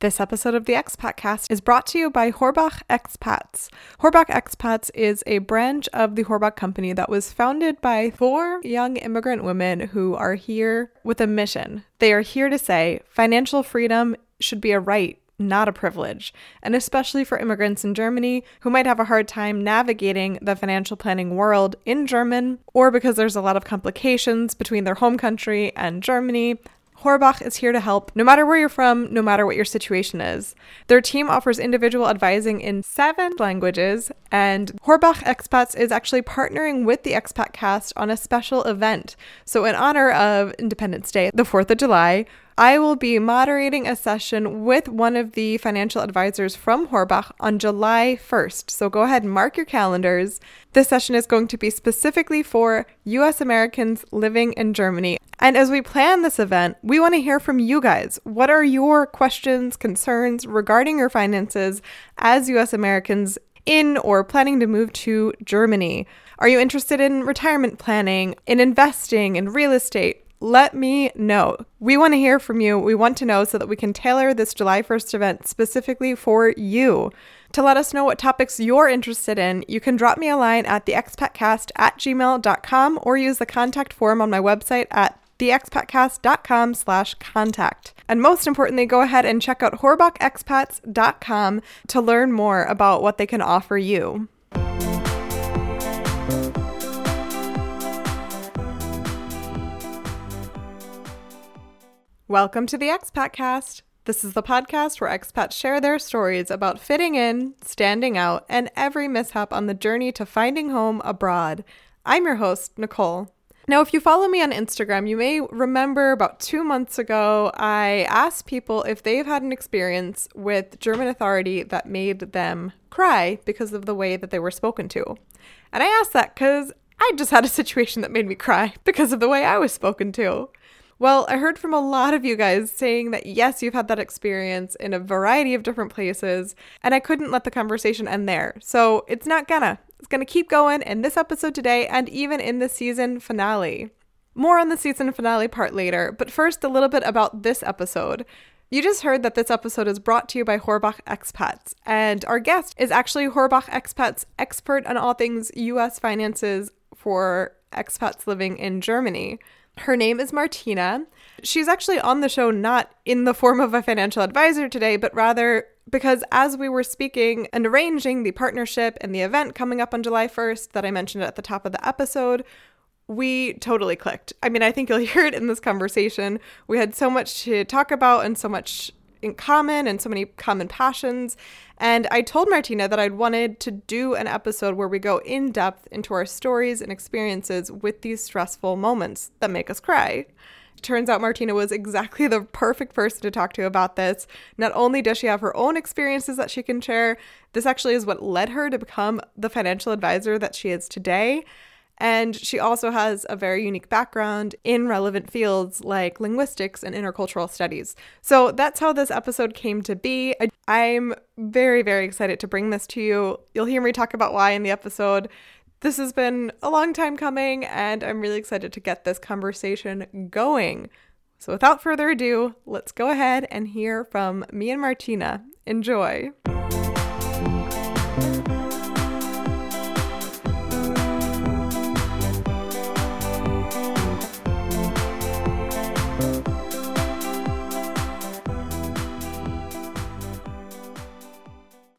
This episode of the Expat Cast is brought to you by Horbach Expats. Horbach Expats is a branch of the Horbach company that was founded by four young immigrant women who are here with a mission. They are here to say financial freedom should be a right, not a privilege, and especially for immigrants in Germany who might have a hard time navigating the financial planning world in German, or because there's a lot of complications between their home country and Germany. Horbach is here to help no matter where you're from, no matter what your situation is. Their team offers individual advising in seven languages, and Horbach Expats is actually partnering with the Expat Cast on a special event. So, in honor of Independence Day, the 4th of July, I will be moderating a session with one of the financial advisors from Horbach on July 1st. So go ahead and mark your calendars. This session is going to be specifically for US Americans living in Germany. And as we plan this event, we want to hear from you guys. What are your questions, concerns regarding your finances as US Americans in or planning to move to Germany? Are you interested in retirement planning, in investing, in real estate? Let me know. We want to hear from you. We want to know so that we can tailor this July 1st event specifically for you. To let us know what topics you're interested in, you can drop me a line at theexpatcast at gmail.com or use the contact form on my website at theexpatcast.com slash contact. And most importantly, go ahead and check out horbachexpats.com to learn more about what they can offer you. Welcome to the Expat Cast. This is the podcast where expats share their stories about fitting in, standing out, and every mishap on the journey to finding home abroad. I'm your host, Nicole. Now, if you follow me on Instagram, you may remember about two months ago, I asked people if they've had an experience with German authority that made them cry because of the way that they were spoken to. And I asked that because I just had a situation that made me cry because of the way I was spoken to. Well, I heard from a lot of you guys saying that yes, you've had that experience in a variety of different places, and I couldn't let the conversation end there. So it's not gonna. It's gonna keep going in this episode today and even in the season finale. More on the season finale part later, but first, a little bit about this episode. You just heard that this episode is brought to you by Horbach Expats, and our guest is actually Horbach Expats expert on all things US finances for expats living in Germany. Her name is Martina. She's actually on the show not in the form of a financial advisor today, but rather because as we were speaking and arranging the partnership and the event coming up on July 1st that I mentioned at the top of the episode, we totally clicked. I mean, I think you'll hear it in this conversation. We had so much to talk about and so much in common and so many common passions. And I told Martina that I'd wanted to do an episode where we go in depth into our stories and experiences with these stressful moments that make us cry. Turns out Martina was exactly the perfect person to talk to about this. Not only does she have her own experiences that she can share, this actually is what led her to become the financial advisor that she is today. And she also has a very unique background in relevant fields like linguistics and intercultural studies. So that's how this episode came to be. I'm very, very excited to bring this to you. You'll hear me talk about why in the episode. This has been a long time coming, and I'm really excited to get this conversation going. So without further ado, let's go ahead and hear from me and Martina. Enjoy.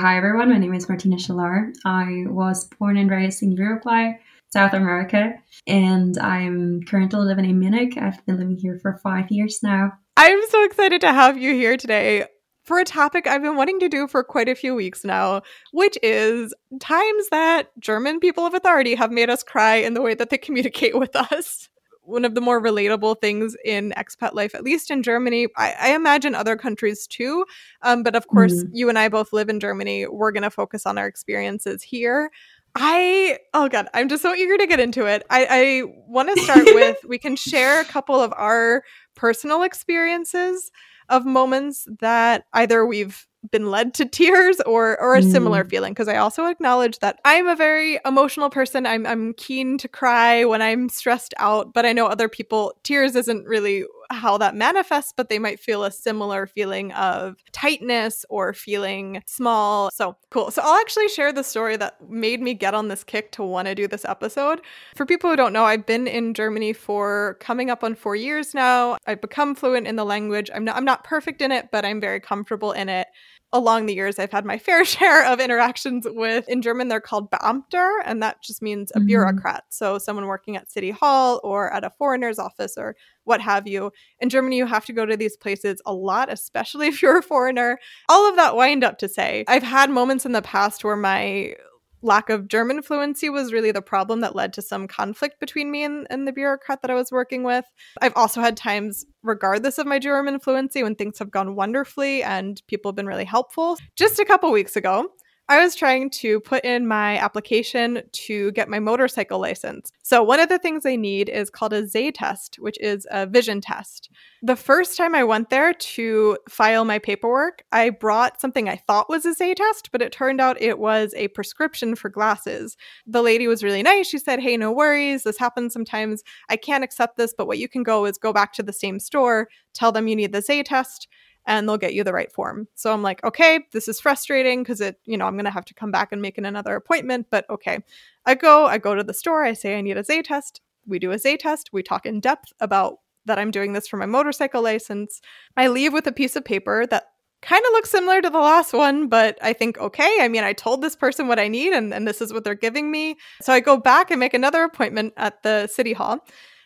Hi everyone, my name is Martina Chalar. I was born and raised in Uruguay, South America, and I'm currently living in Munich. I've been living here for five years now. I'm so excited to have you here today for a topic I've been wanting to do for quite a few weeks now, which is times that German people of authority have made us cry in the way that they communicate with us one of the more relatable things in expat life, at least in Germany. I, I imagine other countries too. Um, but of course, mm-hmm. you and I both live in Germany. We're going to focus on our experiences here. I, oh God, I'm just so eager to get into it. I, I want to start with we can share a couple of our personal experiences of moments that either we've been led to tears or or a similar Mm. feeling because I also acknowledge that I'm a very emotional person. I'm I'm keen to cry when I'm stressed out, but I know other people tears isn't really how that manifests, but they might feel a similar feeling of tightness or feeling small. So cool. So I'll actually share the story that made me get on this kick to want to do this episode. For people who don't know, I've been in Germany for coming up on 4 years now. I've become fluent in the language. I'm not I'm not perfect in it, but I'm very comfortable in it along the years i've had my fair share of interactions with in german they're called beamter and that just means a Mhm. bureaucrat so someone working at city hall or at a foreigner's office or what have you in germany you have to go to these places a lot especially if you're a foreigner all of that wind up to say i've had moments in the past where my lack of German fluency was really the problem that led to some conflict between me and, and the bureaucrat that I was working with. I've also had times, regardless of my German fluency, when things have gone wonderfully and people have been really helpful. Just a couple weeks ago, I was trying to put in my application to get my motorcycle license. So, one of the things I need is called a Z test, which is a vision test. The first time I went there to file my paperwork, I brought something I thought was a Z test, but it turned out it was a prescription for glasses. The lady was really nice. She said, Hey, no worries. This happens sometimes. I can't accept this, but what you can go is go back to the same store, tell them you need the Z test and they'll get you the right form. So I'm like, okay, this is frustrating because it, you know, I'm going to have to come back and make an another appointment, but okay. I go, I go to the store, I say I need a Z test. We do a Z test. We talk in depth about that I'm doing this for my motorcycle license. I leave with a piece of paper that kind of looks similar to the last one, but I think, okay, I mean, I told this person what I need and, and this is what they're giving me. So I go back and make another appointment at the city hall.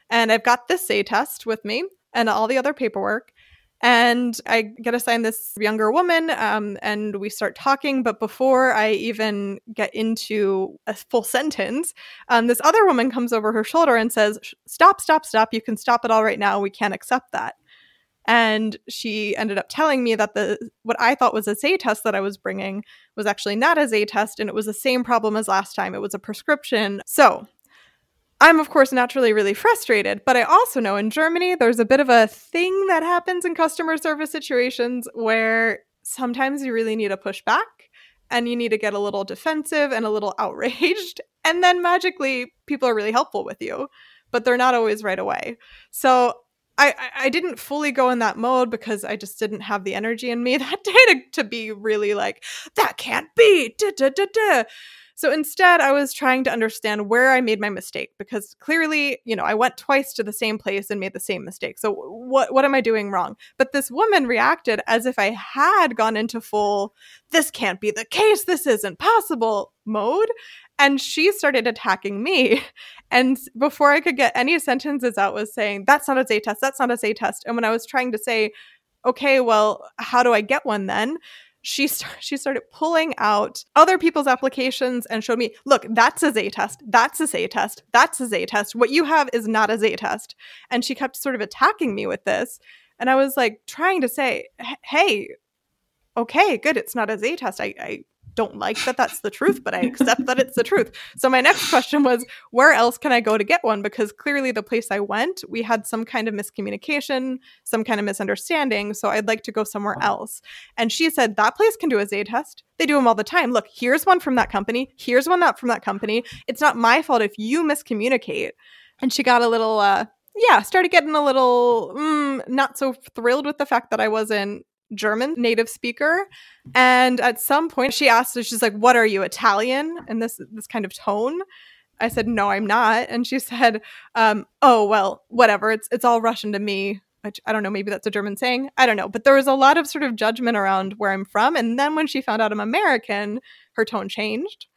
And I've got this Z test with me and all the other paperwork. And I get assigned this younger woman, um, and we start talking. But before I even get into a full sentence, um, this other woman comes over her shoulder and says, Stop, stop, stop. You can stop it all right now. We can't accept that. And she ended up telling me that the what I thought was a Z test that I was bringing was actually not a Z test, and it was the same problem as last time. It was a prescription. So I'm, of course, naturally really frustrated, but I also know in Germany there's a bit of a thing that happens in customer service situations where sometimes you really need to push back and you need to get a little defensive and a little outraged. And then magically, people are really helpful with you, but they're not always right away. So I, I didn't fully go in that mode because I just didn't have the energy in me that day to, to be really like, that can't be. Da, da, da. So instead, I was trying to understand where I made my mistake because clearly, you know, I went twice to the same place and made the same mistake. So what what am I doing wrong? But this woman reacted as if I had gone into full this can't be the case, this isn't possible mode, and she started attacking me. And before I could get any sentences out was saying, that's not a test, that's not a test. And when I was trying to say, okay, well, how do I get one then? She she started pulling out other people's applications and showed me, look, that's a Z test, that's a Z test, that's a Z test. What you have is not a Z test. And she kept sort of attacking me with this. And I was like trying to say, hey, okay, good, it's not a Z test. I, I don't like that that's the truth, but I accept that it's the truth. So my next question was, where else can I go to get one? Because clearly the place I went, we had some kind of miscommunication, some kind of misunderstanding. So I'd like to go somewhere else. And she said, that place can do a Z test. They do them all the time. Look, here's one from that company. Here's one that from that company. It's not my fault if you miscommunicate. And she got a little, uh, yeah, started getting a little mm, not so thrilled with the fact that I wasn't German native speaker. And at some point she asked, she's like, What are you, Italian? And this this kind of tone. I said, No, I'm not. And she said, um, oh well, whatever. It's it's all Russian to me. Which I don't know, maybe that's a German saying. I don't know. But there was a lot of sort of judgment around where I'm from. And then when she found out I'm American, her tone changed.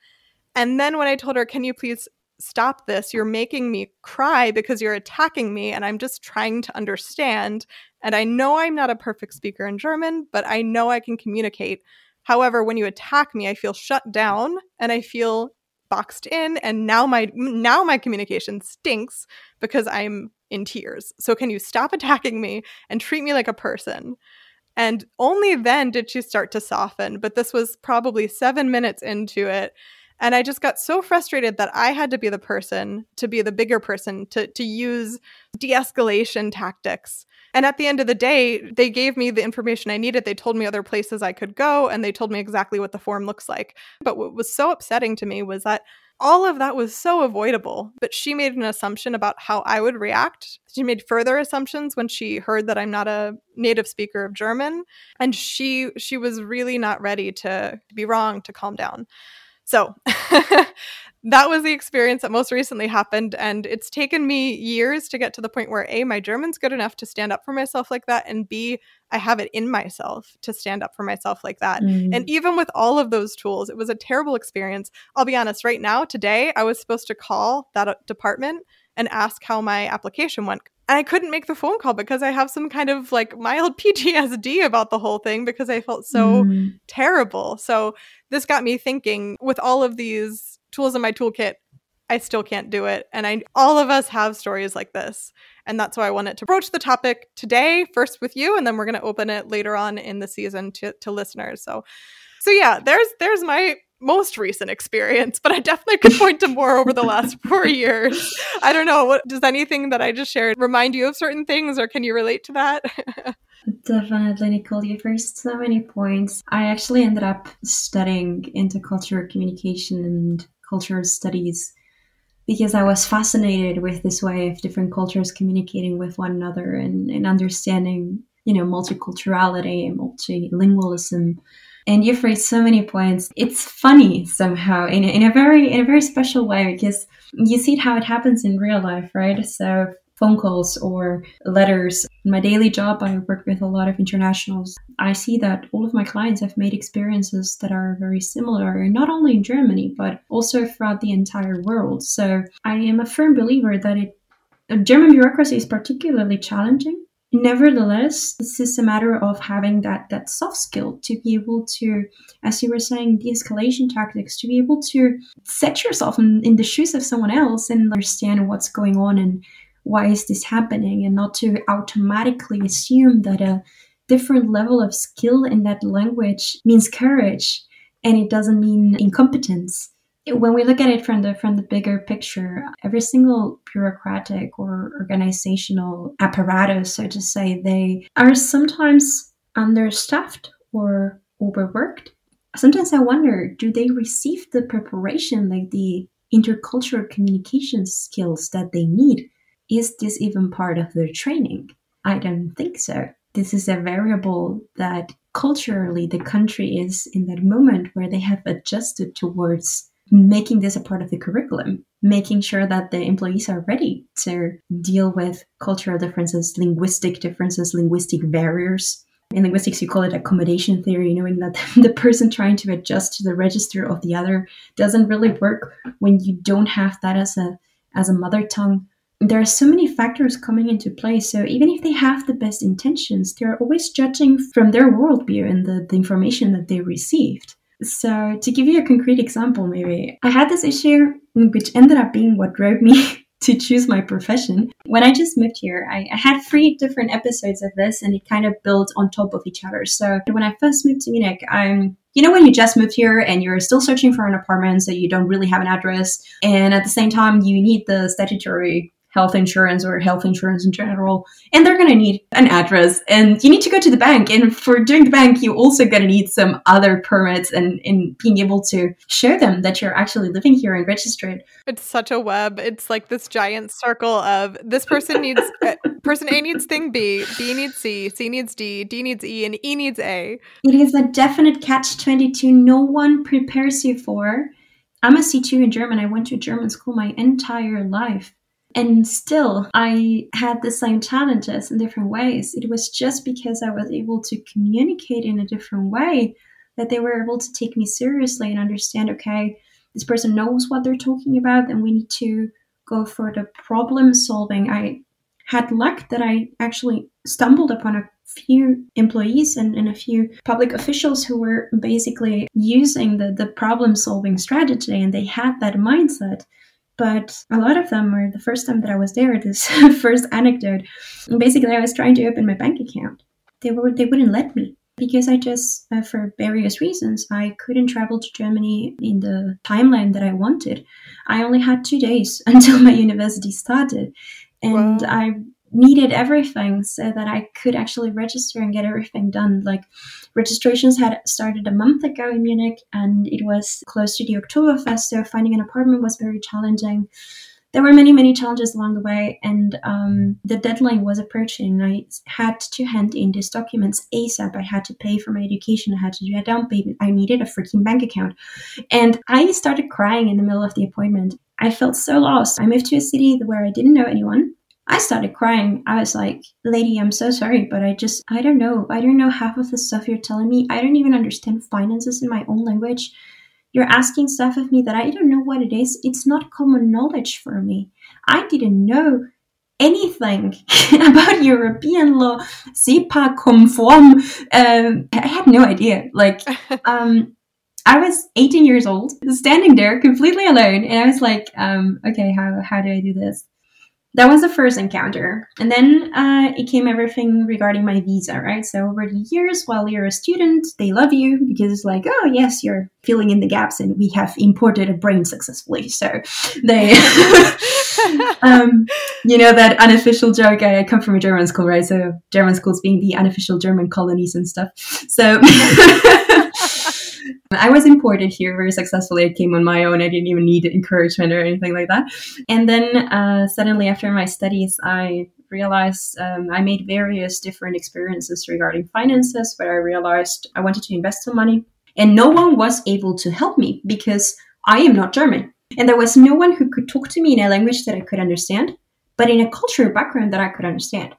And then when I told her, Can you please stop this? You're making me cry because you're attacking me, and I'm just trying to understand. And I know I'm not a perfect speaker in German, but I know I can communicate. However, when you attack me, I feel shut down and I feel boxed in and now my now my communication stinks because I'm in tears. So can you stop attacking me and treat me like a person? And only then did she start to soften, but this was probably 7 minutes into it And I just got so frustrated that I had to be the person to be the bigger person to, to use de escalation tactics. And at the end of the day, they gave me the information I needed. They told me other places I could go and they told me exactly what the form looks like. But what was so upsetting to me was that all of that was so avoidable. But she made an assumption about how I would react. She made further assumptions when she heard that I'm not a native speaker of German, and she she was really not ready to be wrong to calm down. So that was the experience that most recently happened. And it's taken me years to get to the point where A, my German's good enough to stand up for myself like that. And B, I have it in myself to stand up for myself like that. Mm. And even with all of those tools, it was a terrible experience. I'll be honest, right now, today, I was supposed to call that uh, department and ask how my application went and I couldn't make the phone call because I have some kind of like mild PTSD about the whole thing because I felt so mm. terrible. So this got me thinking with all of these tools in my toolkit, I still can't do it. And I all of us have stories like this. And that's why I wanted to broach the topic today, first with you, and then we're gonna open it later on in the season to, to listeners. So so yeah, there's there's my most recent experience, but I definitely could point to more over the last four years. I don't know. What does anything that I just shared remind you of certain things, or can you relate to that? Definitely, Nicole. You've raised so many points. I actually ended up studying intercultural communication and cultural studies because I was fascinated with this way of different cultures communicating with one another and, and understanding, you know, multiculturality and multilingualism and you've raised so many points. It's funny somehow in a, in a very in a very special way because you see how it happens in real life, right? So phone calls or letters. In my daily job, I work with a lot of internationals. I see that all of my clients have made experiences that are very similar, not only in Germany, but also throughout the entire world. So I am a firm believer that it, German bureaucracy is particularly challenging Nevertheless, it's just a matter of having that that soft skill to be able to, as you were saying, de-escalation tactics, to be able to set yourself in, in the shoes of someone else and understand what's going on and why is this happening, and not to automatically assume that a different level of skill in that language means courage and it doesn't mean incompetence when we look at it from the from the bigger picture, every single bureaucratic or organizational apparatus, so to say, they are sometimes understaffed or overworked. Sometimes I wonder, do they receive the preparation, like the intercultural communication skills that they need? Is this even part of their training? I don't think so. This is a variable that culturally the country is in that moment where they have adjusted towards making this a part of the curriculum, making sure that the employees are ready to deal with cultural differences, linguistic differences, linguistic barriers. In linguistics, you call it accommodation theory, knowing that the person trying to adjust to the register of the other doesn't really work when you don't have that as a as a mother tongue. There are so many factors coming into play. So even if they have the best intentions, they're always judging from their worldview and the, the information that they received. So, to give you a concrete example, maybe I had this issue which ended up being what drove me to choose my profession. When I just moved here, I, I, had three different episodes of this and it kind of built on top of each other. So, when I first moved to Munich, I'm you know when you just moved here and you're still searching for an apartment so you don't really have an address and at the same time you need the statutory health insurance or health insurance in general, and they're going to need an address and you need to go to the bank. And for doing the bank, you also going to need some other permits and, and being able to show them that you're actually living here and registered. It's such a web. It's like this giant circle of this person needs, uh, person A needs thing B, B needs C, C needs D, D needs E, and E needs A. It is a definite catch 22 no one prepares you for. I'm a C2 in German. I went to German school my entire life. And still, I had the same challenges in different ways. It was just because I was able to communicate in a different way that they were able to take me seriously and understand okay, this person knows what they're talking about, and we need to go for the problem solving. I had luck that I actually stumbled upon a few employees and, and, a few public officials who were basically using the, the problem solving strategy and they had that mindset but a lot of them were the first time that I was there. This first anecdote, basically, I was trying to open my bank account. They were they wouldn't let me. because I just, uh, for various reasons, I couldn't travel to Germany in the timeline that I wanted. I only had two days until my university started. And wow. I needed everything so that I could actually register and get everything done. Like registrations had started a month ago in Munich and it was close to the Oktoberfest, so finding an apartment was very challenging. There were many, many challenges along the way, and um, the deadline was approaching. I had to hand in these documents ASAP. I had to pay for my education. I had to do a down payment. I needed a freaking bank account. And I started crying in the middle of the appointment. I felt so lost. I moved to a city where I didn't know anyone. I started crying. I was like, lady, I'm so sorry, but I just, I don't know. I don't know half of the stuff you're telling me. I don't even understand finances in my own language. You're asking stuff of me that I don't know what it is. It's not common knowledge for me. I didn't know anything about European law, SEPA conform. Um, I had no idea. Like, um, I was 18 years old, standing there completely alone, and I was like, um, okay, how, how do I do this? That was the first encounter. And then uh, it came everything regarding my visa, right? So over the years, while you're a student, they love you because it's like, oh, yes, you're filling in the gaps and we have imported a brain successfully. So they, um, you know, that unofficial joke. I come from a German school, right? So German schools being the unofficial German colonies and stuff. So I was imported here very successfully. I came on my own. I didn't even need encouragement or anything like that. And then uh, suddenly, after my studies, I realized um, I made various different experiences regarding finances where I realized I wanted to invest some money. And no one was able to help me because I am not German. And there was no one who could talk to me in a language that I could understand, but in a cultural background that I could understand.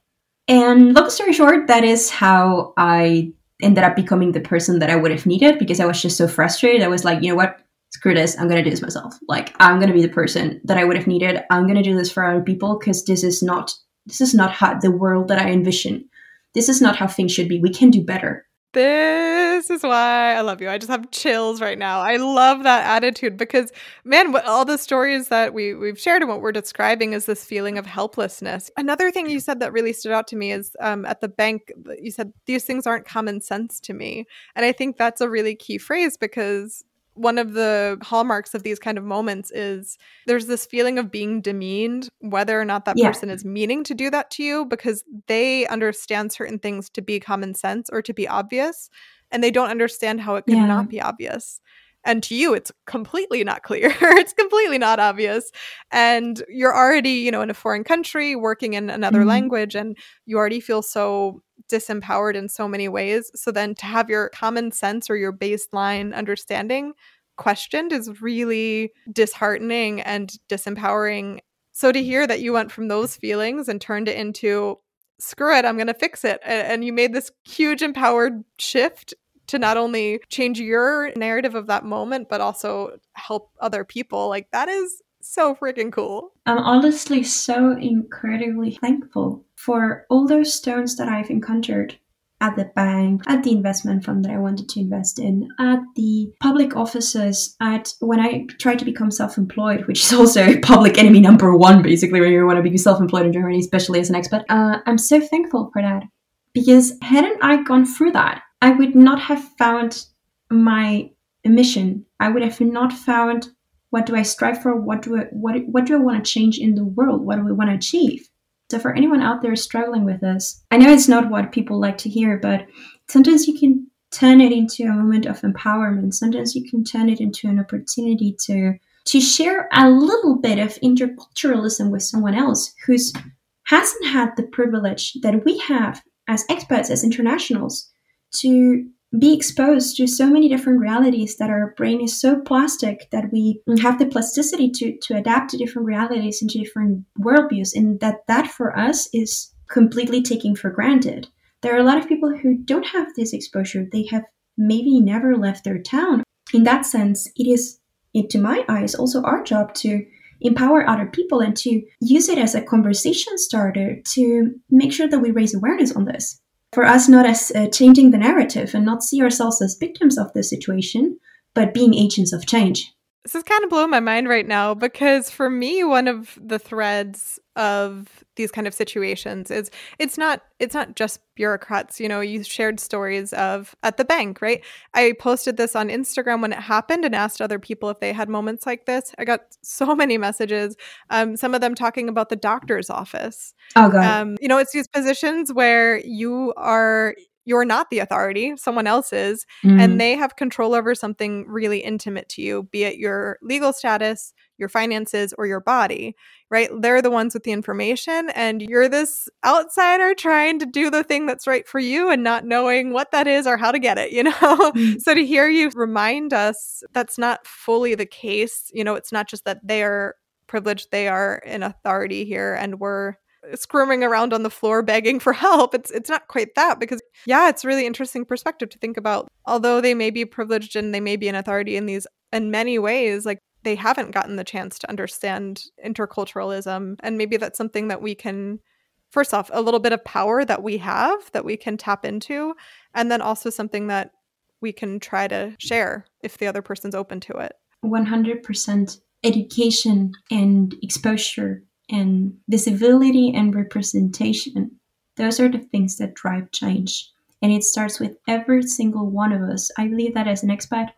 And long story short, that is how I ended up becoming the person that I would have needed because I was just so frustrated. I was like, you know what? Screw this. I'm going to do this myself. Like, I'm going to be the person that I would have needed. I'm going to do this for other people because this is not, this is not how the world that I envision. This is not how things should be. We can do better. This is why I love you. I just have chills right now. I love that attitude because, man, what all the stories that we we've shared and what we're describing is this feeling of helplessness. Another thing you said that really stood out to me is um, at the bank. You said these things aren't common sense to me, and I think that's a really key phrase because one of the hallmarks of these kind of moments is there's this feeling of being demeaned, whether or not that yeah. person is meaning to do that to you, because they understand certain things to be common sense or to be obvious, and they don't understand how it could yeah. not be obvious. And to you, it's completely not clear. it's completely not obvious. And you're already, you know, in a foreign country, working in another mm-hmm. language, and you already feel so disempowered in so many ways. So then to have your common sense or your baseline understanding questioned is really disheartening and disempowering. So to hear that you went from those feelings and turned it into screw it, I'm going to fix it. And you made this huge empowered shift to not only change your narrative of that moment, but also help other people. Like that is so freaking cool. I'm honestly so incredibly thankful for all those stones that I've encountered at the bank, at the investment fund that I wanted to invest in, at the public offices, at when I tried to become self-employed, which is also public enemy number one, basically, when you want to be self-employed in Germany, especially as an expat. Uh, I'm so thankful for that because hadn't I gone through that, I would not have found my mission. I would have not found what do I strive for, what do I what what do I want to change in the world, what do I want to achieve. So, for anyone out there struggling with this, I know it's not what people like to hear, but sometimes you can turn it into a moment of empowerment. Sometimes you can turn it into an opportunity to to share a little bit of interculturalism with someone else who's hasn't had the privilege that we have as experts, as internationals, to be exposed to so many different realities that our brain is so plastic that we mm-hmm. have the plasticity to, to adapt to different realities and to different worldviews and that that for us is completely taking for granted. There are a lot of people who don't have this exposure. They have maybe never left their town. In that sense it is to my eyes also our job to empower other people and to use it as a conversation starter to make sure that we raise awareness on this for us not as uh, changing the narrative and not see ourselves as victims of the situation, but being agents of change. This is kind of blowing my mind right now because for me, one of the threads of these kind of situations is it's not it's not just bureaucrats. You know, you shared stories of at the bank, right? I posted this on Instagram when it happened and asked other people if they had moments like this. I got so many messages. Um, some of them talking about the doctor's office. Oh god. Um, you know, it's these positions where you are you're not the authority, someone else is, mm. and they have control over something really intimate to you, be it your legal status, your finances, or your body, right? They're the ones with the information, and you're this outsider trying to do the thing that's right for you and not knowing what that is or how to get it, you know? Mm. so to hear you remind us that's not fully the case, you know, it's not just that they are privileged, they are in authority here, and we're squirming around on the floor begging for help. It's it's not quite that because yeah, it's really interesting perspective to think about. Although they may be privileged and they may be an authority in these in many ways, like they haven't gotten the chance to understand interculturalism and maybe that's something that we can first off a little bit of power that we have that we can tap into and then also something that we can try to share if the other person's open to it 100% education and exposure and visibility and representation. Those are the things that drive change. And it starts with every single one of us. I believe that as an expat,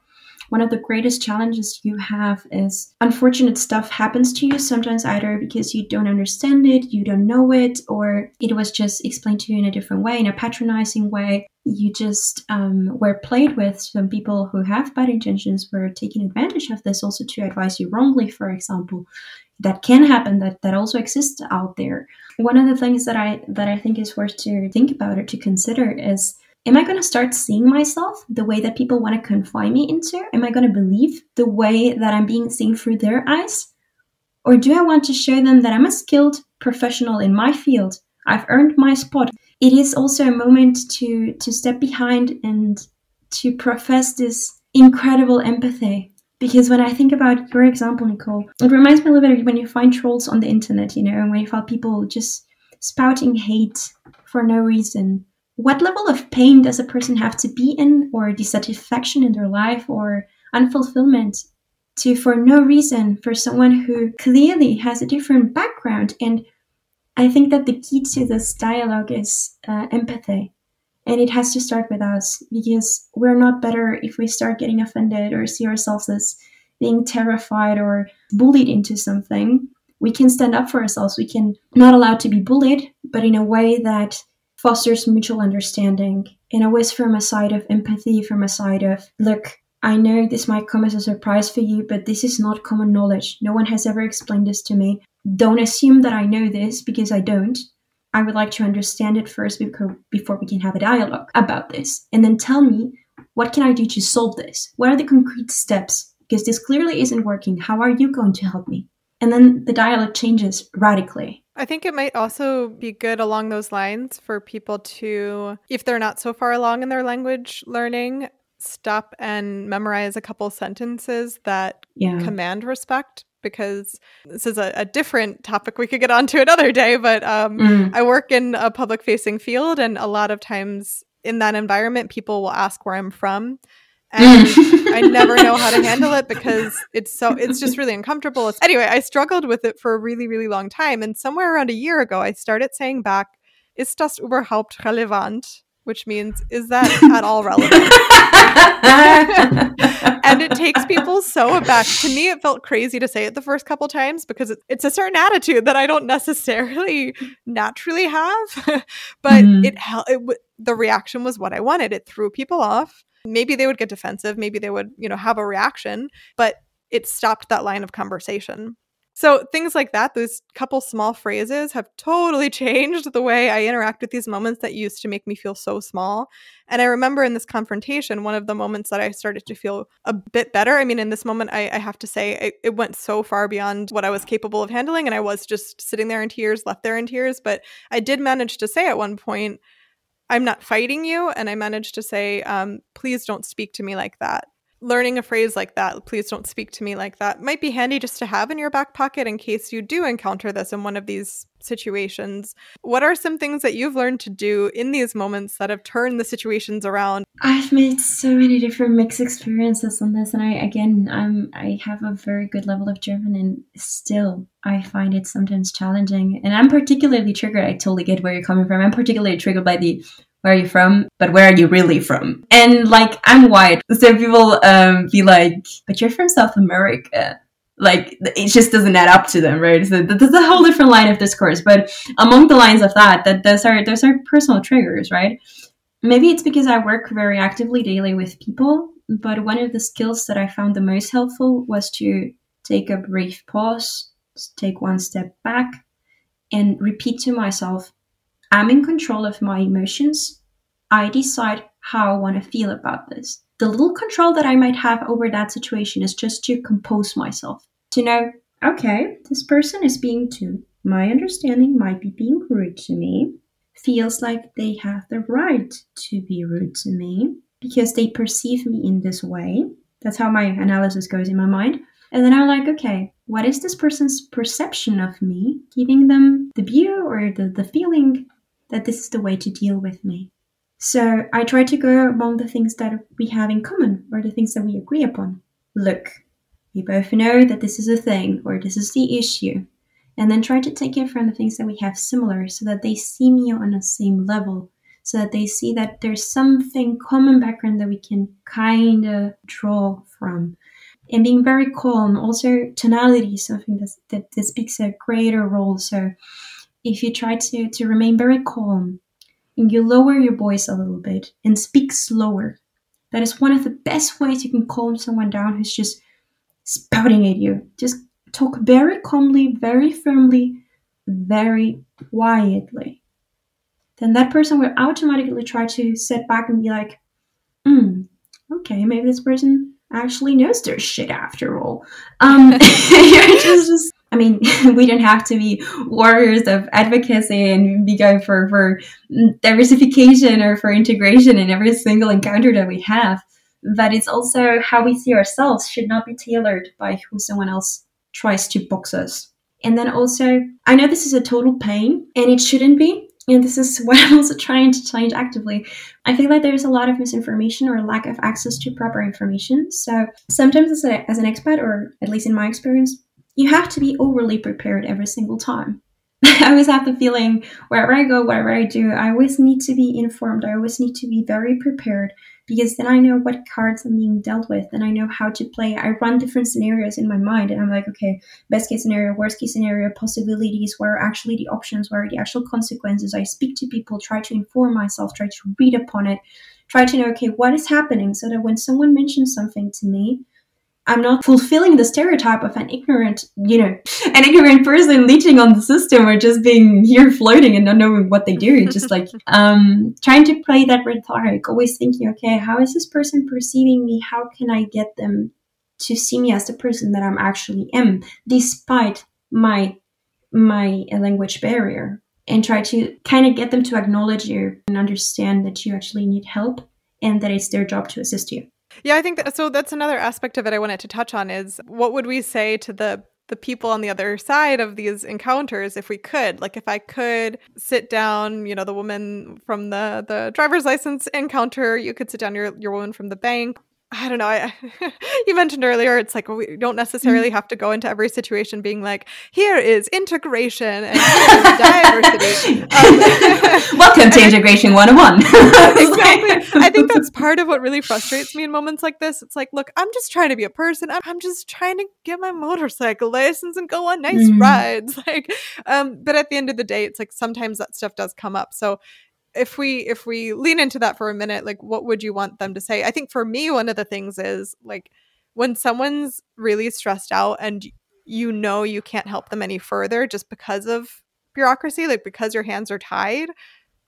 one of the greatest challenges you have is unfortunate stuff happens to you sometimes either because you don't understand it, you don't know it, or it was just explained to you in a different way, in a patronizing way. You just um, were played with. Some people who have bad intentions were taking advantage of this also to advise you wrongly, for example that can happen that that also exists out there one of the things that i that i think is worth to think about or to consider is am i going to start seeing myself the way that people want to confine me into? Am i going to believe the way that i'm being seen through their eyes? Or do i want to show them that i'm a skilled professional in my field? I've earned my spot. It is also a moment to to step behind and to profess this incredible empathy. Because when I think about your example, Nicole, it reminds me a little bit of when you find trolls on the internet, you know, and when you find people just spouting hate for no reason. What level of pain does a person have to be in, or dissatisfaction in their life, or unfulfillment to, for no reason, for someone who clearly has a different background? And I think that the key to this dialogue is uh, empathy. And it has to start with us because we're not better if we start getting offended or see ourselves as being terrified or bullied into something. We can stand up for ourselves. We can not allow to be bullied, but in a way that fosters mutual understanding, in a way from a side of empathy, from a side of, look, I know this might come as a surprise for you, but this is not common knowledge. No one has ever explained this to me. Don't assume that I know this because I don't. I would like to understand it first before we can have a dialogue about this. And then tell me, what can I do to solve this? What are the concrete steps? Because this clearly isn't working. How are you going to help me? And then the dialogue changes radically. I think it might also be good along those lines for people to, if they're not so far along in their language learning, stop and memorize a couple sentences that yeah. command respect because this is a, a, different topic we could get onto another day. But um, mm. I work in a public facing field, and a lot of times in that environment, people will ask where I'm from. And I never know how to handle it because it's so it's just really uncomfortable. It's, anyway, I struggled with it for a really, really long time. And somewhere around a year ago, I started saying back, ist das überhaupt relevant? which means is that at all relevant? and it takes people so aback. To me, it felt crazy to say it the first couple times because it's a certain attitude that I don't necessarily naturally have. but mm. it, it the reaction was what I wanted. It threw people off. Maybe they would get defensive. Maybe they would, you know, have a reaction. But it stopped that line of conversation. So things like that, those couple small phrases have totally changed the way I interact with these moments that used to make me feel so small. And I remember in this confrontation, one of the moments that I started to feel a bit better. I mean, in this moment, I, I have to say it, it went so far beyond what I was capable of handling. And I was just sitting there in tears, left there in tears. But I did manage to say at one point, I'm not fighting you. And I managed to say, um, please don't speak to me like that. Learning a phrase like that, please don't speak to me like that, might be handy just to have in your back pocket in case you do encounter this in one of these situations. What are some things that you've learned to do in these moments that have turned the situations around? I've made so many different mixed experiences on this and I again I'm I have a very good level of German and still I find it sometimes challenging. And I'm particularly triggered. I totally get where you're coming from. I'm particularly triggered by the where are you from? But where are you really from? And like, I'm white. So people um, be like, but you're from South America. Like, it just doesn't add up to them, right? So there's a whole different line of discourse. But among the lines of that, that those are, those are personal triggers, right? Maybe it's because I work very actively daily with people. But one of the skills that I found the most helpful was to take a brief pause, take one step back, and repeat to myself, I'm in control of my emotions. I decide how I want to feel about this. The little control that I might have over that situation is just to compose myself, to know, okay, this person is being to my understanding might be being rude to me, feels like they have the right to be rude to me because they perceive me in this way. That's how my analysis goes in my mind. And then I'm like, okay, what is this person's perception of me, giving them the view or the, the feeling that this is the way to deal with me. So I try to go among the things that we have in common or the things that we agree upon. Look, we both know that this is a thing or this is the issue. And then try to take it from the things that we have similar so that they see me on the same level, so that they see that there's something common background that we can kind of draw from. And being very calm, also tonality, is something that, that, that speaks a greater role. So if you try to, to remain very calm and you lower your voice a little bit and speak slower, that is one of the best ways you can calm someone down who's just spouting at you. Just talk very calmly, very firmly, very quietly. Then that person will automatically try to sit back and be like, hmm, okay, maybe this person actually knows their shit after all. Um, you're just, just I mean, we don't have to be warriors of advocacy and be going for, for diversification or for integration in every single encounter that we have. But it's also how we see ourselves should not be tailored by who someone else tries to box us. And then also, I know this is a total pain and it shouldn't be. And this is what I'm also trying to change actively. I feel like there's a lot of misinformation or lack of access to proper information. So sometimes as, a, as an expat, or at least in my experience, you have to be overly prepared every single time. I always have the feeling wherever I go, whatever I do, I always need to be informed. I always need to be very prepared because then I know what cards I'm being dealt with and I know how to play. I run different scenarios in my mind and I'm like, okay, best case scenario, worst case scenario, possibilities, where are actually the options, where are the actual consequences. I speak to people, try to inform myself, try to read upon it, try to know, okay, what is happening so that when someone mentions something to me, I'm not fulfilling the stereotype of an ignorant, you know, an ignorant person leeching on the system or just being here floating and not knowing what they do. Just like um, trying to play that rhetoric, always thinking, okay, how is this person perceiving me? How can I get them to see me as the person that I'm actually am, despite my my language barrier, and try to kind of get them to acknowledge you and understand that you actually need help and that it's their job to assist you. Yeah, I think that so that's another aspect of it I wanted to touch on is what would we say to the the people on the other side of these encounters if we could? Like if i could sit down you know the woman from the the driver's license encounter you could sit down your your woman from the bank I don't know. I, you mentioned earlier, it's like we don't necessarily mm-hmm. have to go into every situation being like, here is integration and diversity. Um, Welcome to Integration 101. exactly. I think that's part of what really frustrates me in moments like this. It's like, look, I'm just trying to be a person. I'm, I'm just trying to get my motorcycle license and go on nice mm. rides. Like, um, but at the end of the day, it's like sometimes that stuff does come up. So if we if we lean into that for a minute like what would you want them to say? I think for me one of the things is like when someone's really stressed out and you know you can't help them any further just because of bureaucracy like because your hands are tied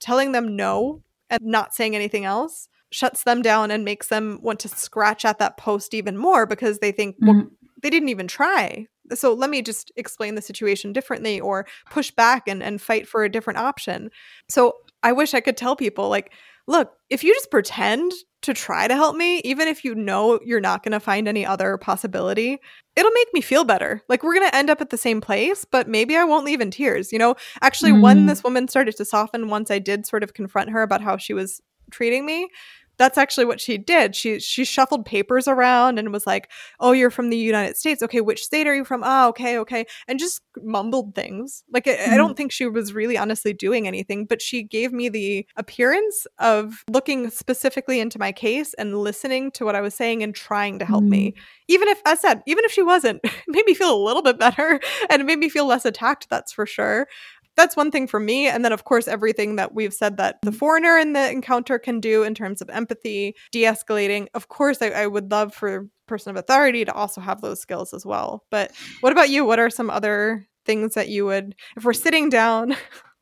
telling them no and not saying anything else shuts them down and makes them want to scratch at that post even more because they think mm-hmm. well they didn't even try. So let me just explain the situation differently or push back and, and fight for a different option. So I wish I could tell people, like, look, if you just pretend to try to help me, even if you know you're not going to find any other possibility, it'll make me feel better. Like we're going to end up at the same place, but maybe I won't leave in tears. You know, actually, mm. when this woman started to soften, once I did sort of confront her about how she was treating me, that's actually what she did. She she shuffled papers around and was like, "Oh, you're from the United States. Okay, which state are you from? Ah, okay, okay," and just mumbled things. Like mm-hmm. I don't think she was really honestly doing anything, but she gave me the appearance of looking specifically into my case and listening to what I was saying and trying to help mm-hmm. me. Even if I said, even if she wasn't, made me feel a little bit better and it made me feel less attacked. That's for sure that's one thing for me. And then, of course, everything that we've said that the foreigner in the encounter can do in terms of empathy, de escalating. Of course, I, I, would love for person of authority to also have those skills as well. But what about you? What are some other things that you would, if we're sitting down,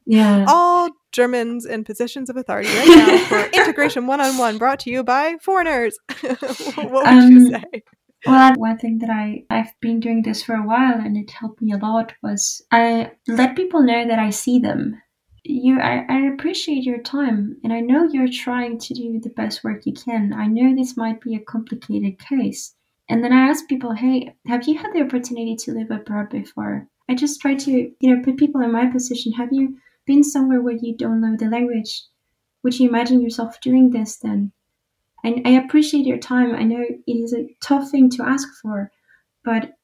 yeah, all Germans in positions of authority right now for integration one on one brought to you by foreigners? what would um, you say? Well, one thing that I, I've been doing this for a while and it helped me a lot was I let people know that I see them. You, I, I appreciate your time and I know you're trying to do the best work you can. I know this might be a complicated case. And then I ask people, hey, have you had the opportunity to live abroad before? I just try to, you know, put people in my position. Have you been somewhere where you don't know the language? Would you imagine yourself doing this then? And I appreciate your time. I know it is a tough thing to ask for, but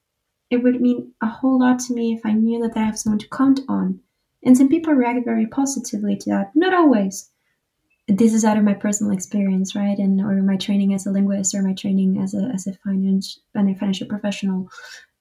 it would mean a whole lot to me if I knew that I have someone to count on. And some people react very positively to that. Not always. This is out of my personal experience, right? And or my training as a linguist or my training as a as a finance and a financial professional.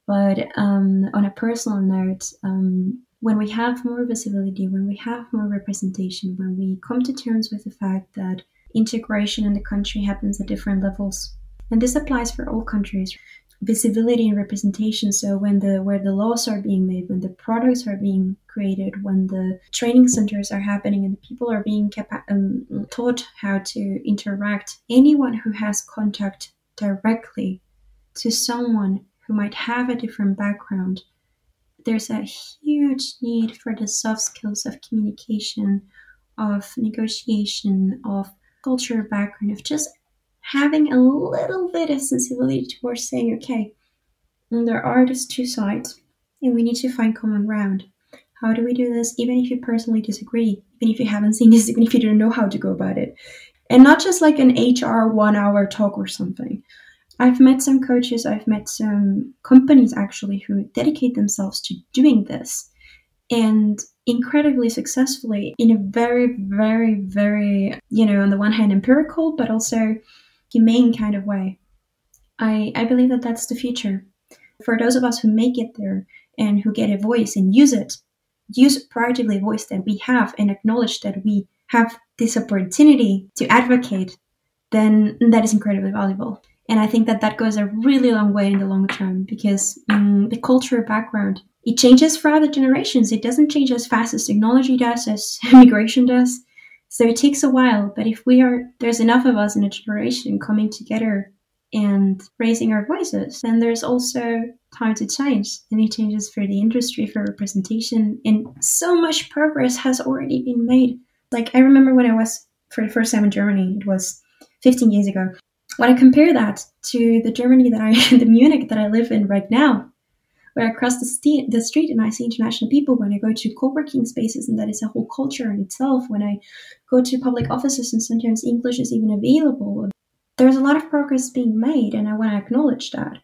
But um, on a personal note, um, when we have more visibility, when we have more representation, when we come to terms with the fact that integration in the country happens at different levels. And this applies for all countries. Visibility and representation. So when the where the laws are being made, when the products are being created, when the training centers are happening, and people are being um, taught how to interact, anyone who has contact directly to someone who might have a different background, there's a huge need for the soft skills of communication, of negotiation, of culture background of just having a little bit of sensibility towards saying, okay, mm, there are these two sides, and we need to find common ground. How do we do this? Even if you personally disagree, even if you haven't seen this, even if you don't know how to go about it. And not just like an HR one hour talk or something. I've met some coaches, I've met some companies actually who dedicate themselves to doing this and incredibly successfully in a very, very, very, you know, on the one hand, empirical, but also humane kind of way. I, I believe that that's the future. For those of us who make it there and who get a voice and use it, use proactively a voice that we have and acknowledge that we have this opportunity to advocate, then that is incredibly valuable. And I think that that goes a really long way in the long term because um, the cultural background it changes for other generations. It doesn't change as fast as technology does, as immigration does. So it takes a while. But if we are, there's enough of us in a generation coming together and raising our voices, then there's also time to change. And it changes for the industry, for representation. And so much progress has already been made. Like I remember when I was for the first time in Germany, it was 15 years ago. When I compare that to the Germany that I, the Munich that I live in right now, where I cross the, st- the street and I see international people, when I go to co-working spaces and that is a whole culture in itself, when I go to public offices and sometimes English is even available, there's a lot of progress being made and I want to acknowledge that.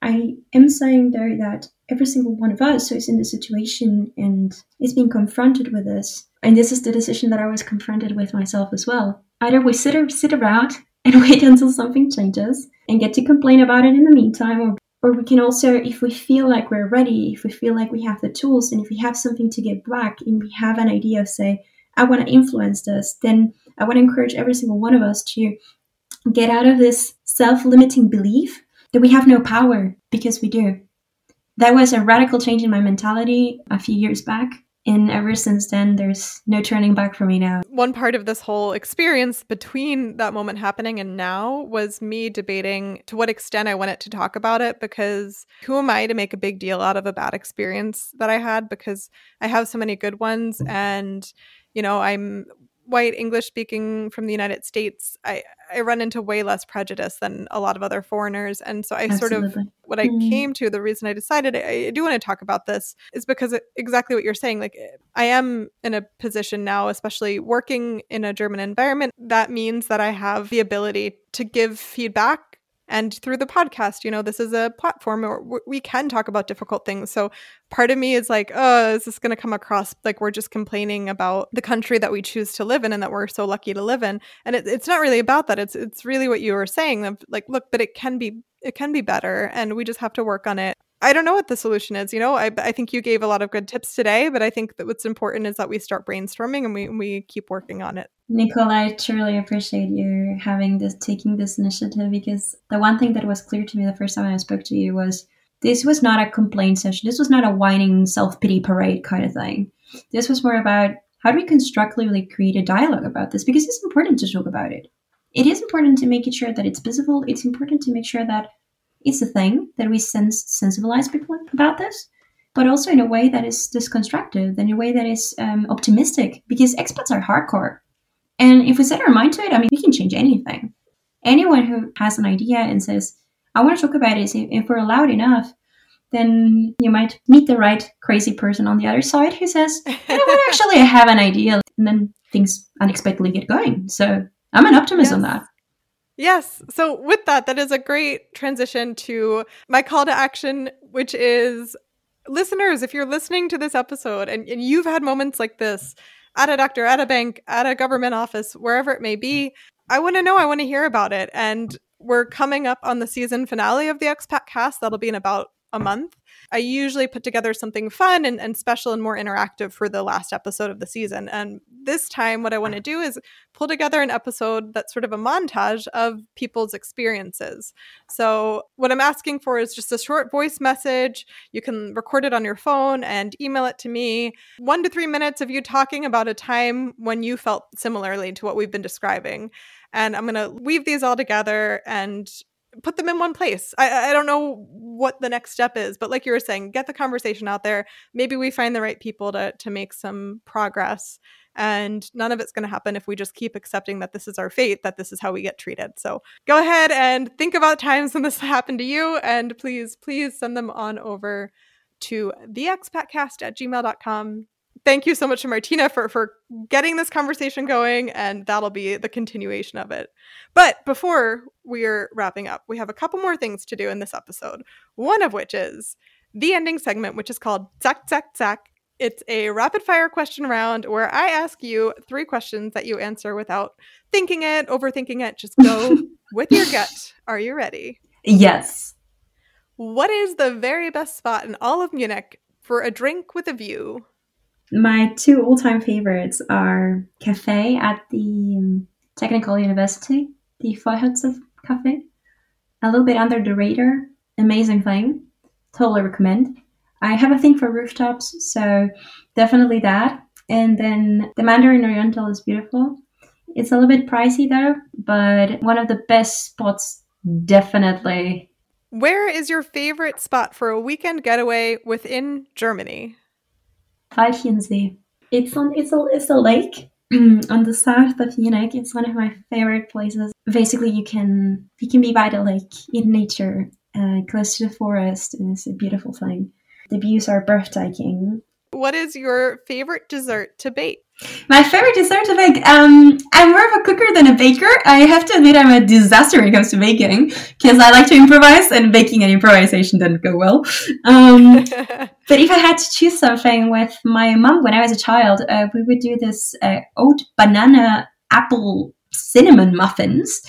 I am saying though that every single one of us who is in this situation and is being confronted with this, and this is the decision that I was confronted with myself as well. Either we sit or sit around and wait until something changes and get to complain about it in the meantime, or or we can also if we feel like we're ready if we feel like we have the tools and if we have something to give back and we have an idea of say i want to influence this then i want to encourage every single one of us to get out of this self-limiting belief that we have no power because we do. That was a radical change in my mentality a few years back and ever since then there's no turning back for me now. One part of this whole experience between that moment happening and now was me debating to what extent i wanted to talk about it because who am i to make a big deal out of a bad experience that i had? Because i have so many good ones and you know i'm white English speaking from the United States, I, I run into way less prejudice than a lot of other foreigners. And so I Absolutely. sort of, what I mm. came to, the reason I decided I, I do want to talk about this is because it, exactly what you're saying. Like, I am in a position now, especially working in a German environment, that means that I have the ability to give feedback and through the podcast you know this is a platform where we can talk about difficult things. So part of me is like oh is this going to come across like we're just complaining about the country that we choose to live in and that we're so lucky to live in? And it, it's not really about that. It's it's really what you were saying of like look but it can be it can be better and we just have to work on it I don't know what the solution is. You know, I, I think you gave a lot of good tips today, but I think that what's important is that we start brainstorming and we, we keep working on it. Nicole, I truly appreciate you having this, taking this initiative because the one thing that was clear to me the first time I spoke to you was this was not a complaint session. This was not a whining self pity parade kind of thing. This was more about how do we constructively create a dialogue about this because it's important to talk about it. It is important to make it sure that it's visible. It's important to make sure that it's a thing that we sens- sensibilize people about this, but also in a way that is constructive, in a way that is um, optimistic, because expats are hardcore. And if we set our mind to it, I mean, we can change anything. Anyone who has an idea and says, I want to talk about it, if we're loud enough, then you might meet the right crazy person on the other side who says, you know what, actually, I have an idea. And then things unexpectedly get going. So I'm an optimist yes. on that. Yes. So, with that, that is a great transition to my call to action, which is listeners, if you're listening to this episode and, and you've had moments like this at a doctor, at a bank, at a government office, wherever it may be, I want to know. I want to hear about it. And we're coming up on the season finale of the Expat Cast. That'll be in about a month. I usually put together something fun and, and special and more interactive for the last episode of the season. And this time, what I want to uh-huh. do is pull together an episode that's sort of a montage of people's experiences. So, what I'm asking for is just a short voice message. You can record it on your phone and email it to me. One to three minutes of you talking about a time when you felt similarly to what we've been describing. And I'm going to weave these all together and put them in one place. I, I don't know what the next step is, but like you were saying, get the conversation out there. Maybe we find the right people to to make some progress. And none of it's going to happen if we just keep accepting that this is our fate, that this is how we get treated. So go ahead and think about times when this happened to you. And please, please send them on over to theexpatcast at gmail.com thank you so much to Martina for for getting this conversation going, and that'll be the continuation of it. But before we're wrapping up, we have a couple more things to do in this episode. One of which is the ending segment, which is called Zack Zack Zack. It's a rapid fire question round where I ask you three questions that you answer without thinking it, overthinking it. Just go with your gut. Are you ready? Yes. What is the very best spot in all of Munich for a drink with a view? My two all-time favorites are cafe at the um, Technical University, the Vorhoelzer Cafe. A little bit under the radar, amazing thing. Totally recommend. I have a thing for rooftops, so definitely that. And then the Mandarin Oriental is beautiful. It's a little bit pricey though, but one of the best spots, definitely. Where is your favorite spot for a weekend getaway within Germany? Walchensee. It's on it's a it's a lake on the south of Munich. It's one of my favorite places. Basically, you can you can be by the lake in nature, uh, close to the forest, and it's a beautiful thing. The views are breathtaking. What is your favorite dessert to bake? My favorite dessert to bake. Um, I'm more of a cooker than a baker. I have to admit, I'm a disaster when it comes to baking because I like to improvise, and baking and improvisation doesn't go well. Um, but if I had to choose something with my mom when I was a child, uh, we would do this uh, oat banana apple cinnamon muffins.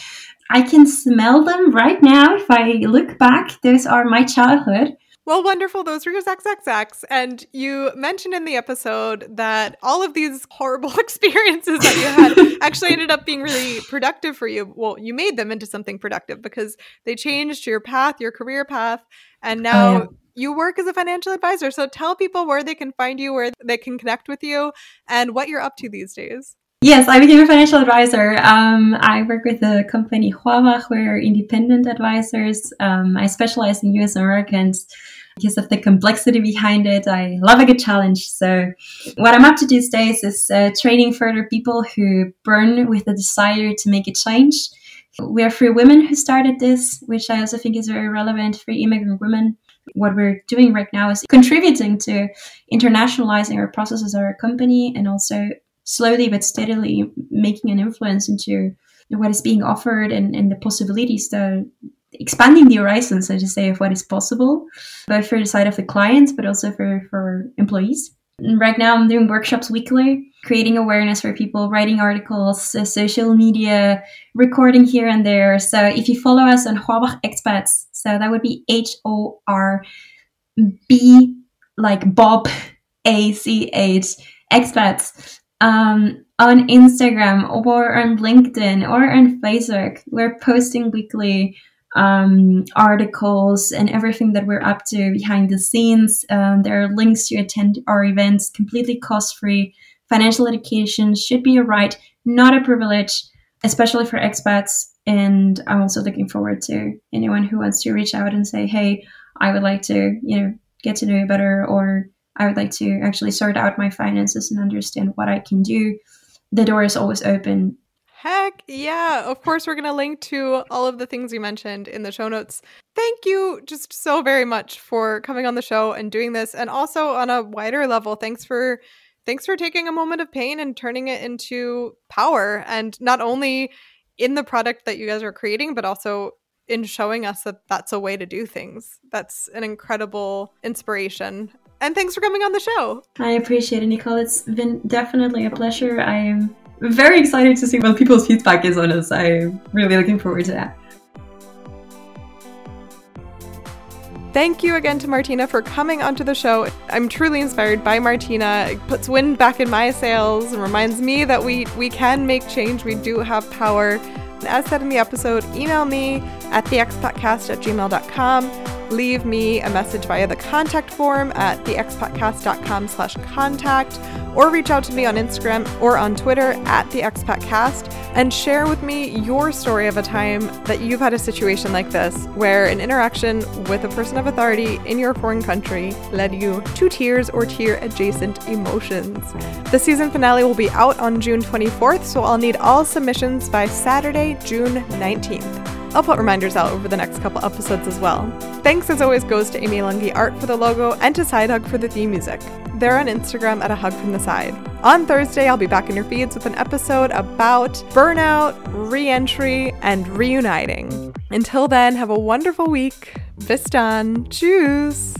I can smell them right now. If I look back, those are my childhood. Well, wonderful. Those were your XXX. And you mentioned in the episode that all of these horrible experiences that you had actually ended up being really productive for you. Well, you made them into something productive because they changed your path, your career path. And now oh, you work as a financial advisor. So tell people where they can find you, where they can connect with you, and what you're up to these days. Yes, I became a financial advisor. Um, I work with the company Horbach. We're independent advisors. Um, I specialize in US Americans because of the complexity behind it. I love a good challenge. So, what I'm up to these days is uh, training further people who burn with the desire to make a change. We are three women who started this, which I also think is very relevant for immigrant women. What we're doing right now is contributing to internationalizing our processes, our company, and also slowly but steadily making an influence into what is being offered and, and the possibilities that expanding the horizon, so to say, of what is possible, both for the side of the clients, but also for, for employees. Right now, I'm doing workshops weekly, creating awareness for people, writing articles, uh, social media, recording here and there. So if you follow us on Horbach Expats, so that would be H O R B, like Bob, A C H, Expats. Um, on Instagram or on LinkedIn or on Facebook, we're posting weekly um, articles and everything that we're up to behind the scenes. Um, there are links to attend our events completely cost free. Financial education should be a right, not a privilege, especially for expats. And I'm also looking forward to anyone who wants to reach out and say, hey, I would like to, you know, get to know you better, or I would like to actually sort out my finances and understand what I can do. The door is always open Heck yeah. Of course, we're going to link to all of the things you mentioned in the show notes. Thank you just so very much for coming on the show and doing this. And also on a wider level, thanks for. Thanks for taking a moment of pain and turning it into power and not only in the product that you guys are creating but also in showing us that that's a way to do things. That's an incredible inspiration. And thanks for coming on the show. I appreciate it, Nicole. It's been definitely a pleasure. I'm very excited to see what people's feedback is on us. I'm really looking forward to that. Thank you again to Martina for coming onto the show. I'm truly inspired by Martina. It puts wind back in my sails and reminds me that we we can make change. We do have power. As said in the episode, email me at theexpatcast at gmail.com leave me a message via the contact form at theexpatcast.com slash contact or reach out to me on Instagram or on Twitter at theexpatcast and share with me your story of a time that you've had a situation like this where an interaction with a person of authority in your foreign country led you to tears or tear adjacent emotions. The season finale will be out on June 24th, so I'll need all submissions by Saturday, June 19th. I'll put reminders out over the next couple episodes as well. Thanks as always goes to Amy Lungi Art for the logo and to Sidehug for the theme music. They're on Instagram at a hug from the side. On Thursday, I'll be back in your feeds with an episode about burnout, re-entry, and reuniting. Until then, have a wonderful week. Bis dann. Tschüss.